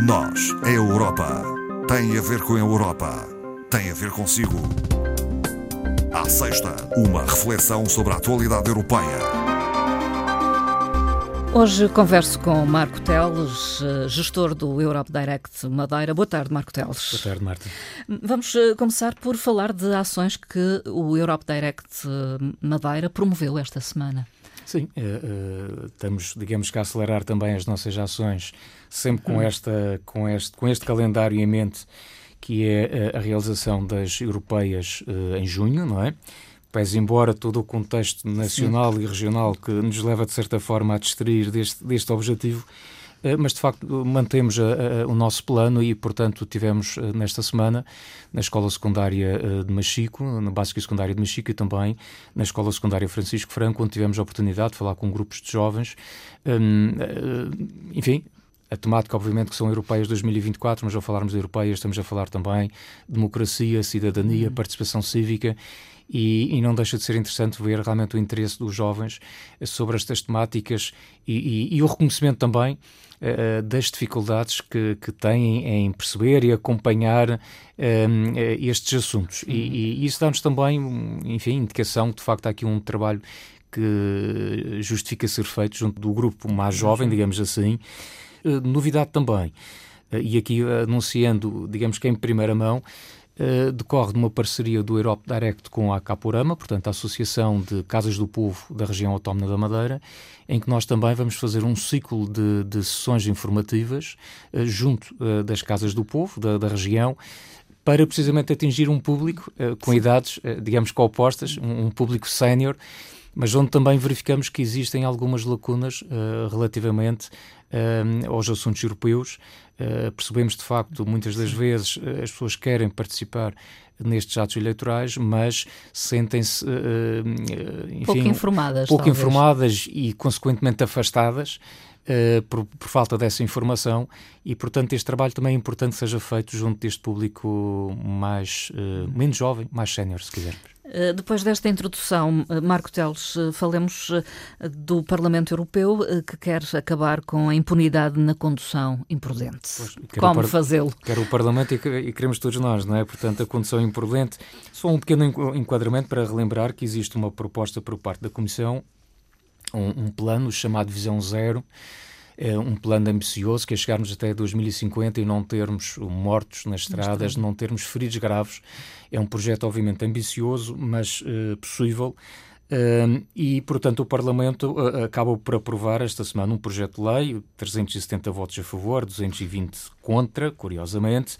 Nós, a Europa, tem a ver com a Europa, tem a ver consigo. À sexta, uma reflexão sobre a atualidade europeia. Hoje converso com Marco Teles, gestor do Europe Direct Madeira. Boa tarde, Marco Teles. Boa tarde, Marta. Vamos começar por falar de ações que o Europe Direct Madeira promoveu esta semana. Sim, uh, uh, estamos, digamos que, a acelerar também as nossas ações, sempre com, hum. esta, com, este, com este calendário em mente, que é a realização das europeias em junho, não é? Pese embora todo o contexto nacional Sim. e regional que nos leva, de certa forma, a distrair deste, deste objetivo, eh, mas de facto mantemos a, a, o nosso plano e, portanto, tivemos eh, nesta semana na Escola Secundária eh, de Machico, na Básica Secundária de Machico e também na Escola Secundária Francisco Franco, onde tivemos a oportunidade de falar com grupos de jovens. Hum, enfim, a temática, obviamente, que são europeias 2024, mas ao falarmos de europeias, estamos a falar também de democracia, cidadania, uhum. participação cívica e, e, não deixa de ser interessante ver realmente o interesse dos jovens sobre estas temáticas e, e, e o reconhecimento também uh, das dificuldades que, que têm em perceber e acompanhar uh, estes assuntos. Uhum. E, isso dá-nos também, enfim, indicação que de facto há aqui um trabalho que justifica ser feito junto do grupo mais jovem, uhum. digamos assim. Uh, novidade também, e aqui anunciando, digamos que em primeira mão, Uh, decorre de uma parceria do Europe Direct com a Caporama, portanto a Associação de Casas do Povo da região autónoma da Madeira, em que nós também vamos fazer um ciclo de, de sessões informativas uh, junto uh, das Casas do Povo da, da, região, para precisamente atingir um público com idades, digamos que opostas, um, um público sénior, mas onde também verificamos que existem algumas lacunas relativamente aos assuntos europeus. Uh, percebemos de facto, muitas das vezes, uh, as pessoas querem participar nestes atos eleitorais, mas sentem-se uh, pouco informadas, pouco informadas e consequentemente afastadas uh, por, por, falta dessa informação e, portanto, este trabalho também é importante que seja feito junto deste público mais, uh, menos jovem, mais sénior, se quisermos. Eh, depois desta introdução, Marco Teles, falemos do Parlamento Europeu que quer acabar com a impunidade na condução imprudente. Pois, Como fazê-lo? Quer o Parlamento e, e queremos todos nós, não é? Portanto, a condução imprudente. Só um pequeno enquadramento para relembrar que existe uma proposta por parte da Comissão um, um plano chamado Visão Zero, um plano ambicioso que é chegarmos até 2050 e não termos mortos nas estradas, não termos feridos graves. É um projeto, obviamente, ambicioso, mas uh, possível. Uh, e, portanto, o Parlamento uh, acaba por aprovar esta semana um projeto de lei, 370 votos a favor, 220 contra, curiosamente,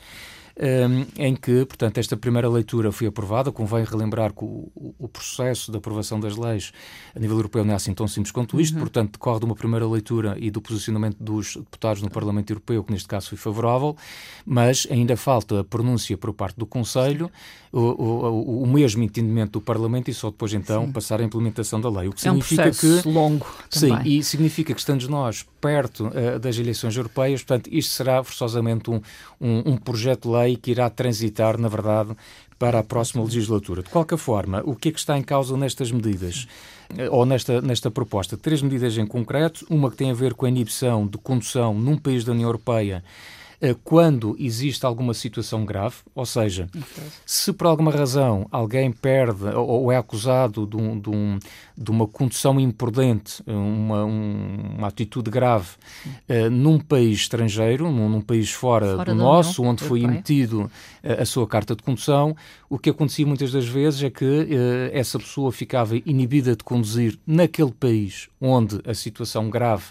em que, portanto, esta primeira leitura foi aprovada. Convém relembrar que o, o, processo de aprovação das leis a nível europeu não é assim tão simples quanto isto, uhum. portanto, decorre de uma primeira leitura e do posicionamento dos deputados no Parlamento Europeu, que neste caso foi favorável, mas ainda falta a pronúncia por parte do Conselho, o, o, o mesmo entendimento do Parlamento e só depois então sim. passar a implementação da lei. O que é significa um que longo. Sim, e significa que estando nós perto uh, das eleições europeias, portanto, isto será forçosamente um, um, um projeto de lei que irá transitar, na verdade, para a próxima legislatura. De qualquer forma, o que é que está em causa nestas medidas? Eh, ou nesta, nesta proposta? Três medidas em concreto. Uma que tem a ver com a inibição de condução num país da União Europeia eh, quando existe alguma situação grave, ou seja, se por alguma razão alguém perde ou é acusado de, um, de, um, de uma condução imprudente, uma, um, uma atitude grave uh, num país estrangeiro, num, num país fora, fora do nosso, onde foi emitido a, a sua carta de condução, o que acontecia muitas das vezes é que uh, essa pessoa ficava inibida de conduzir naquele país onde a situação grave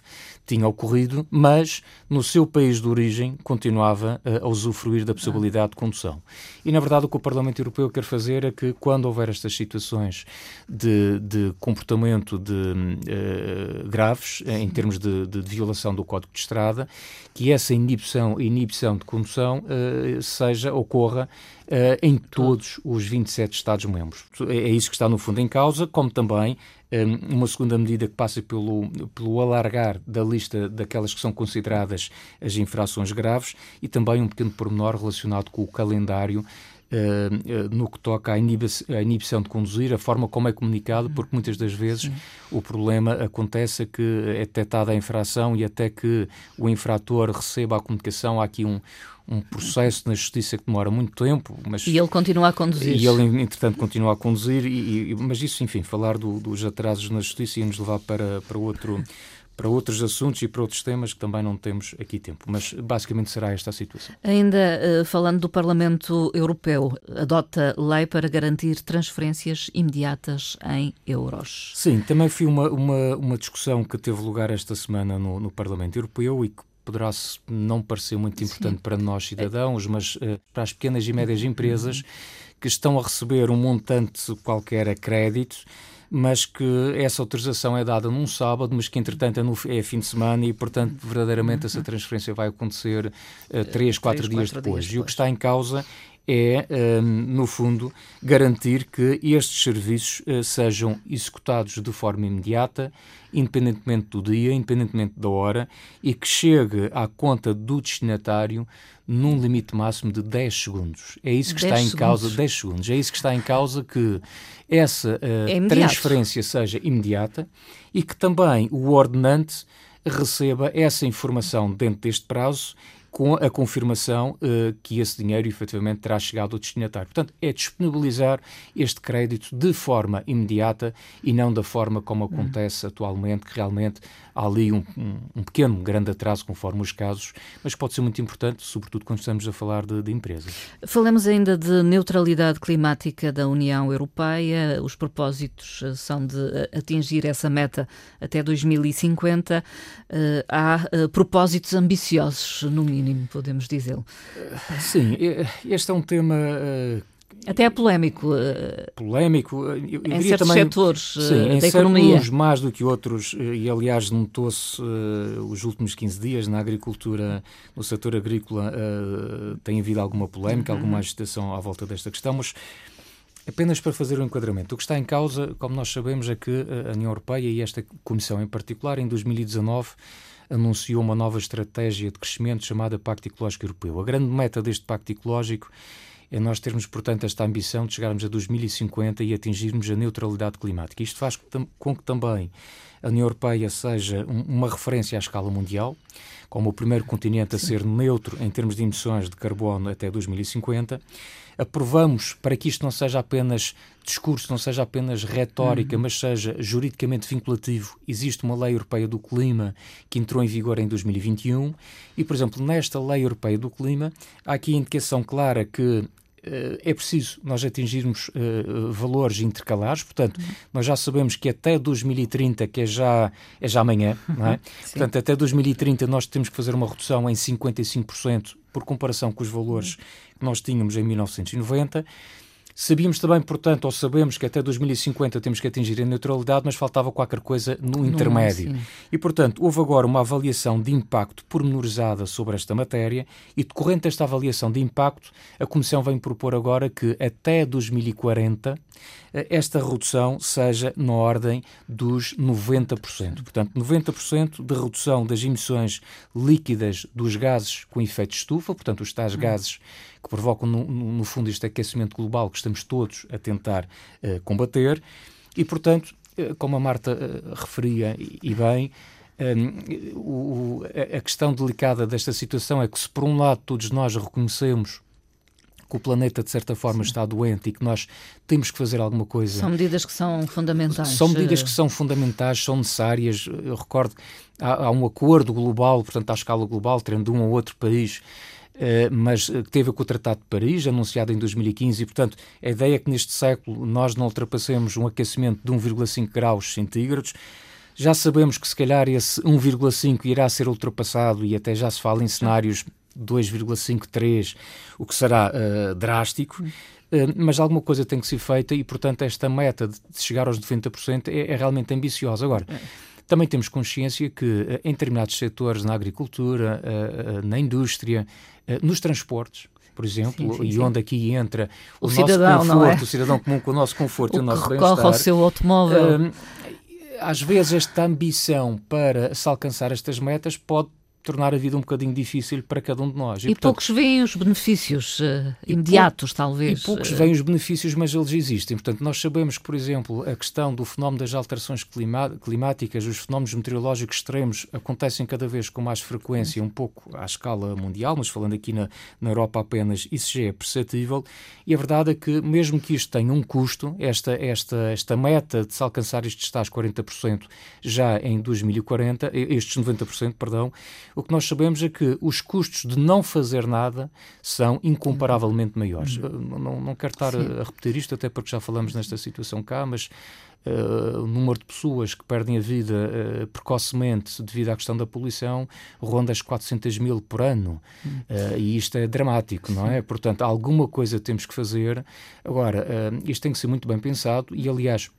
tinha ocorrido, mas no seu país de origem continuava a, a usufruir da possibilidade de condução. E, na verdade, o que o Parlamento Europeu quer fazer é que, quando houver estas situações de, de comportamento de, uh, graves, em termos de, de, violação do Código de Estrada, que essa inibição, inibição de condução uh, seja, ocorra Uh, em todos os 27 Estados-membros. É, é isso que está, no fundo, em causa, como também um, uma segunda medida que passa pelo, pelo alargar da lista daquelas que são consideradas as infrações graves e também um pequeno pormenor relacionado com o calendário no que toca à, inibição de conduzir, a forma como é comunicado, porque muitas das vezes Sim. o problema acontece que é detectada a infração e até que o infrator receba a comunicação, há aqui um, um processo na justiça que demora muito tempo. Mas, e ele continua a conduzir. E ele, entretanto, continua a conduzir, e, e, mas isso, enfim, falar do, dos atrasos na justiça ia nos levar para, para outro para outros assuntos e para outros temas que também não temos aqui tempo. Mas basicamente será esta a situação. Ainda uh, falando do Parlamento Europeu, adota lei para garantir transferências imediatas em euros. Sim, também foi uma, uma, uma discussão que teve lugar esta semana no, no Parlamento Europeu e que poderá não parecer muito importante Sim. para nós cidadãos, mas uh, para as pequenas e médias empresas que estão a receber um montante qualquer a crédito mas que essa autorização é dada num sábado, mas que entretanto é, no, é fim de semana e, portanto, verdadeiramente essa transferência vai acontecer uh, três, quatro, dias, depois. dias depois. E o que está em causa é, um, no fundo, garantir que estes serviços uh, sejam executados de forma imediata, independentemente do dia, independentemente da hora, e que chegue à conta do destinatário num limite máximo de 10 segundos. É isso que está em causa, 10 segundos. É isso que está em causa que essa uh, é transferência seja imediata e que também o ordenante receba essa informação dentro deste prazo com a confirmação uh, que esse dinheiro efetivamente terá chegado ao destinatário. Portanto, é disponibilizar este crédito de forma imediata e não da forma como acontece uhum. atualmente, que realmente há ali um, um, um, pequeno, grande atraso conforme os casos, mas pode ser muito importante, sobretudo quando estamos a falar de, de empresas. Falamos ainda de neutralidade climática da União Europeia. Os propósitos eh, são de eh, atingir essa meta até 2050. Uh, há propósitos ambiciosos, no mínimo, podemos dizê-lo. Sim, este é um tema até é polémico. Eh, polémico. Eu, eu em certos também, setores eh, sim, da economia. Uns mais do que outros, eh, e aliás notou-se uh, os últimos 15 dias na agricultura, no setor agrícola, uh, tem havido alguma polémica, uhum. alguma agitação à volta desta questão, mas apenas para fazer o um enquadramento. O que está em causa, como nós sabemos, é que a União Europeia e esta Comissão em particular, em 2019, anunciou uma nova estratégia de crescimento chamada Pacto Ecológico Europeu. A grande meta deste Pacto Ecológico é nós termos, portanto, esta ambição de chegarmos a 2050 e atingirmos a neutralidade climática. Isto faz com que também a União Europeia seja uma referência à escala mundial, como o primeiro continente a ser neutro em termos de emissões de carbono até 2050. Aprovamos para que isto não seja apenas discurso, não seja apenas retórica, uhum. mas seja juridicamente vinculativo. Existe uma lei europeia do clima que entrou em vigor em 2021 e, por exemplo, nesta lei europeia do clima há aqui a indicação clara que é preciso nós atingirmos uh, valores intercalares, portanto, uhum. nós já sabemos que até 2030, que é já, é já amanhã, não é? portanto, até 2030 nós temos que fazer uma redução em 55% por comparação com os valores uhum. que nós tínhamos em 1990. Sabíamos também, portanto, ou sabemos que até 2050 temos que atingir a neutralidade, mas faltava qualquer coisa no intermédio. Não, e, portanto, houve agora uma avaliação de impacto pormenorizada sobre esta matéria e, decorrente desta avaliação de impacto, a Comissão vem propor agora que até 2040 eh, esta redução seja na ordem dos 90%. Portanto, 90% de redução das emissões líquidas dos gases com efeito de estufa, portanto, os tais hum. gases que provocam, no, no, fundo, este aquecimento global que estamos todos a tentar uh, combater. E, portanto, uh, como a Marta uh, referia e, e bem, um, o, a questão delicada desta situação é que, se por um lado todos nós reconhecemos que o planeta de certa forma Sim. está doente e que nós temos que fazer alguma coisa. São medidas que são fundamentais. São medidas que são fundamentais, são necessárias. Eu recordo, há, há um acordo global, portanto, à escala global, tendo um ou outro país mas que teve com o Tratado de Paris, anunciado em 2015, e, portanto, a ideia é que neste século nós não ultrapassemos um aquecimento de 1,5 graus centígrados. Já sabemos que, se calhar, esse 1,5 irá ser ultrapassado e até já se fala em cenários 2,53, o que será uh, drástico. Uh, mas alguma coisa tem que ser feita e, portanto, esta meta de chegar aos 90% é, é realmente ambiciosa. Agora, é. Também temos consciência que eh, em determinados setores, na agricultura, eh, eh, na indústria, nos transportes, por exemplo, sim, sim, e onde aqui entra o, o cidadão, conforto, é? o cidadão comum com o nosso conforto o e o nosso bem-estar. recorre ao seu automóvel. às vezes esta ambição para se alcançar estas metas pode tornar a vida um bocadinho difícil para cada um de nós. E, e portanto, poucos veem os benefícios uh, imediatos, talvez. E poucos veem os benefícios, mas eles existem. Portanto, nós sabemos que, por exemplo, a questão do fenómeno das alterações climáticas, os fenómenos meteorológicos extremos acontecem cada vez com mais frequência, um pouco à escala mundial, mas falando aqui na, na Europa apenas, isso já é perceptível. E a verdade é que, mesmo que isto tenha um custo, esta, esta, esta meta de se alcançar estes tais 40% já em 2040, estes 90%, perdão, o que nós sabemos é que os custos de não fazer nada são incomparavelmente maiores. Uhum. Não, não quero estar a, a repetir isto, até porque já falamos nesta situação cá, mas Uh, o número de pessoas que perdem a vida uh, precocemente devido à questão da poluição ronda as 400 mil por ano. Uh, e isto é dramático, não é? Portanto, alguma coisa temos que fazer. Agora, isto tem que ser muito bem pensado e, aliás,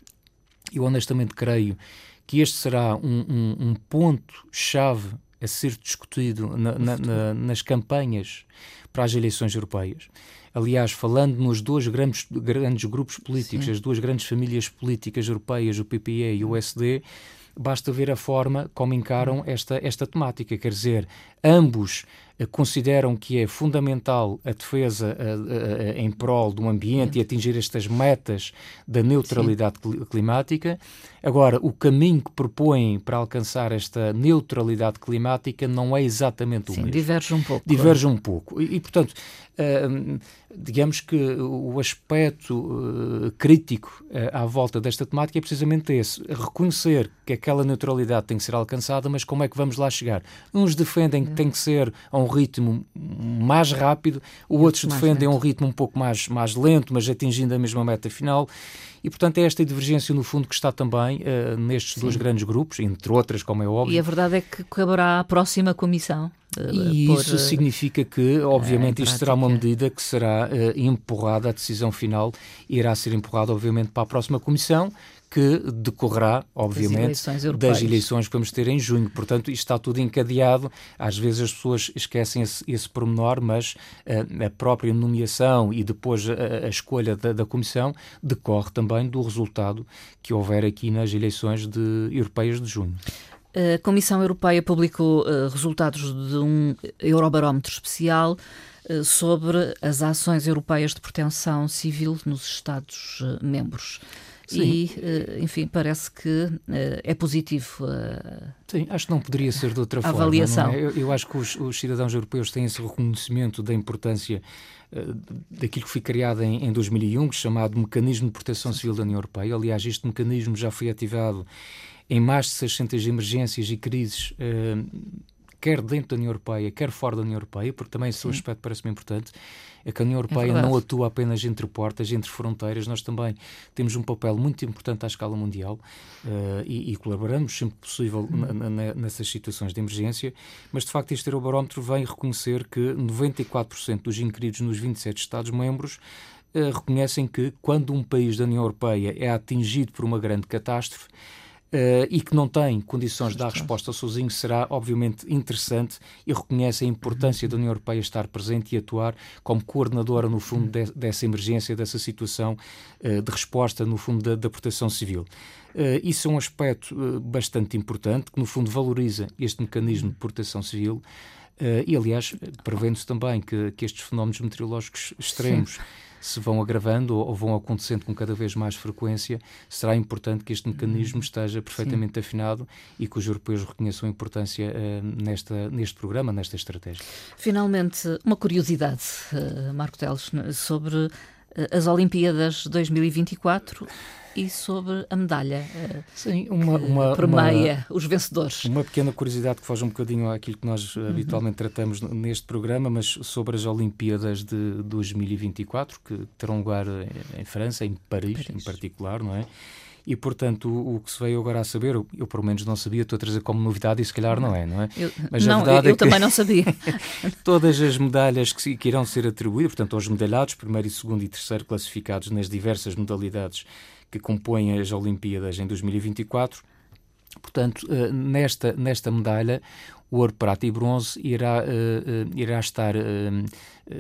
eu honestamente creio que este será um, um, um ponto-chave a ser discutido na, na, na, nas campanhas para as eleições europeias. Aliás, falando nos dois grandes, grandes grupos políticos, Sim. as duas grandes famílias políticas europeias, o PPE e o SD, basta ver a forma como encaram esta, esta temática. Quer dizer, ambos consideram que é fundamental a defesa eh, eh, em prol do ambiente e atingir estas metas da neutralidade Sim. climática. Agora, o caminho que propõem para alcançar esta neutralidade climática não é exatamente o Sim, mesmo. Diverge um pouco. Diverge um pouco. E, e portanto, uh, digamos que o aspecto uh, crítico uh, à volta desta temática é precisamente esse: reconhecer que aquela neutralidade tem que ser alcançada, mas como é que vamos lá chegar? Uns defendem que tem que ser a um ritmo mais rápido, outros defendem a um ritmo um pouco mais, mais lento, mas atingindo a mesma meta final. E, portanto, é esta divergência, no fundo, que está também uh, nestes Sim. dois grandes grupos, entre outras, como é óbvio. E a verdade é que caberá à próxima comissão. Uh, e por, isso uh, significa que, obviamente, isto será uma medida que será empurrada, a decisão final irá ser empurrada, obviamente, para a próxima comissão, que decorrerá, obviamente, das eleições, das eleições, que vamos ter em junho. Portanto, isto está tudo encadeado. Às vezes as pessoas esquecem esse, esse pormenor, mas uh, a própria nomeação e depois a, a escolha da, da, Comissão decorre também do resultado que houver aqui nas eleições de, europeias de junho. A Comissão Europeia publicou uh, resultados de um Eurobarómetro especial uh, sobre as ações europeias de proteção civil nos Estados-membros. Sim. e, eh, enfim, parece que eh, é positivo. Sim, acho que não poderia ser de outra forma. Avaliação. É? Eu, eu, acho que os, os, cidadãos europeus têm esse reconhecimento da importância daquilo que foi criado em, em 2001, chamado Mecanismo de Proteção Civil da União Europeia. Aliás, este mecanismo já foi ativado em mais de 600 emergências e crises. Uh, quer dentro da União Europeia, quer fora da União Europeia, porque também esse aspecto parece-me importante, é que a União é Europeia é não atua apenas entre portas, entre fronteiras, nós também temos um papel muito importante à escala mundial uh, e, e, colaboramos sempre possível uhum. nessas situações de emergência, mas de facto este Eurobarómetro vem reconhecer que 94% dos inquiridos nos 27 Estados-membros uh, reconhecem que quando um país da União Europeia é atingido por uma grande catástrofe, Uh, e que não tem condições de dar resposta sozinho, será obviamente interessante e reconhece a importância da União Europeia estar presente e atuar como coordenadora, no fundo, de, dessa emergência, dessa situação uh, de resposta, no fundo, da, da proteção civil. Uh, isso é um aspecto bastante importante, que no fundo valoriza este mecanismo de proteção civil. E, aliás, prevendo-se também que, que estes fenómenos meteorológicos extremos Sim se vão agravando ou, vão acontecendo com cada vez mais frequência, será importante que este mecanismo esteja perfeitamente Sim. afinado e que os europeus reconheçam a importância uh, nesta, neste programa, nesta estratégia. Finalmente, uma curiosidade, uh, Marco Teles, sobre as Olimpíadas 2024 e sobre a medalha Sim, uma, uma, permeia uma, os vencedores. Uma pequena curiosidade que foge um bocadinho àquilo que nós uhum. habitualmente tratamos neste programa, mas sobre as Olimpíadas de 2024, que terão lugar em França, em Paris, Paris. em particular, não é? e, portanto, o, o, que se veio agora a saber, eu, eu pelo menos não sabia, estou a trazer como novidade e se calhar não é, não é? Eu, Mas não, a verdade eu, eu é que também não sabia. todas as medalhas que, que irão ser atribuídas, portanto, aos medalhados, primeiro segundo e terceiro classificados nas diversas modalidades que compõem as Olimpíadas em 2024, Portanto, uh, nesta, nesta medalha, o ouro, prata e bronze irá, uh, irá estar,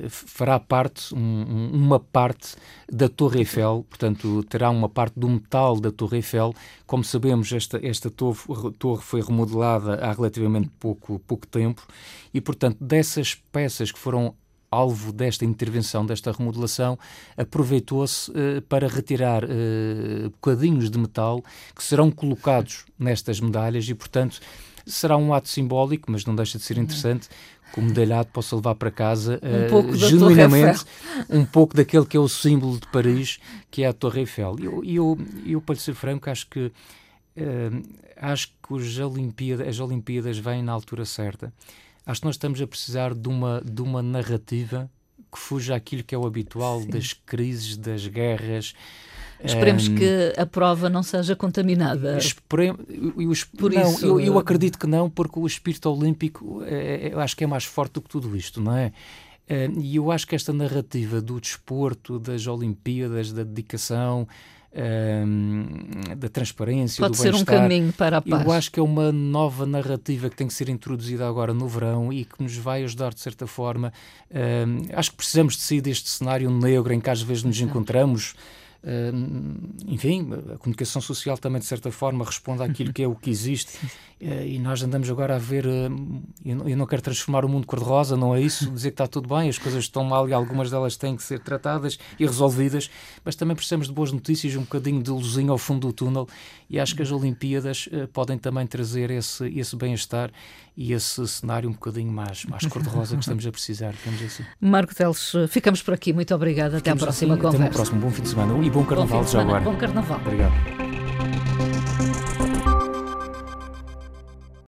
fará parte, um, uma parte da Torre Eiffel, portanto, terá uma parte do metal da Torre Eiffel. Como sabemos, esta, esta torre, torre foi remodelada há relativamente pouco, pouco tempo. E, portanto, dessas peças que foram alvo desta intervenção, desta remodelação, aproveitou-se uh, para retirar uh, bocadinhos de metal que serão colocados nestas medalhas e, portanto, será um ato simbólico, mas não deixa de ser interessante que o medalhado possa levar para casa um uh, genuinamente um pouco daquele que é o símbolo de Paris, que é a Torre Eiffel. E eu, eu, eu, para lhe ser franco, acho que acho que Olimpíadas, as Olimpíadas vêm na altura certa. Acho que nós estamos a precisar de uma, de uma narrativa que fuja aquilo que é o habitual Sim. das crises, das guerras, Esperemos um, que a prova não seja contaminada. Espere, eu, Por não, isso, eu, eu, acredito que não, porque o espírito olímpico é, é, eu acho que é mais forte do que tudo isto, não é? E eu acho que esta narrativa do desporto, das Olimpíadas, da dedicação, um, da transparência, Pode do ser um caminho para a paz. Eu acho que é uma nova narrativa que tem que ser introduzida agora no verão e que nos vai ajudar de certa forma. Um, acho que precisamos de sair deste cenário negro em que às vezes nos encontramos enfim, a comunicação social também, de certa forma, responde àquilo que é o que existe. Uh, e nós andamos agora a ver. Uh, eu, não quero transformar o mundo cor-de-rosa, não é isso? Dizer que está tudo bem, as coisas estão mal e algumas delas têm que ser tratadas e resolvidas, mas também precisamos de boas notícias, um bocadinho de luzinha ao fundo do túnel. E acho que as Olimpíadas uh, podem também trazer esse, esse bem-estar e esse cenário um bocadinho mais, mais cor-de-rosa que estamos a precisar, digamos assim. Marco Teles, ficamos por aqui. Muito obrigada. Até à próxima assim, conversa. Até ao próximo. Bom fim de semana e bom carnaval bom já agora. Bom carnaval. Obrigado.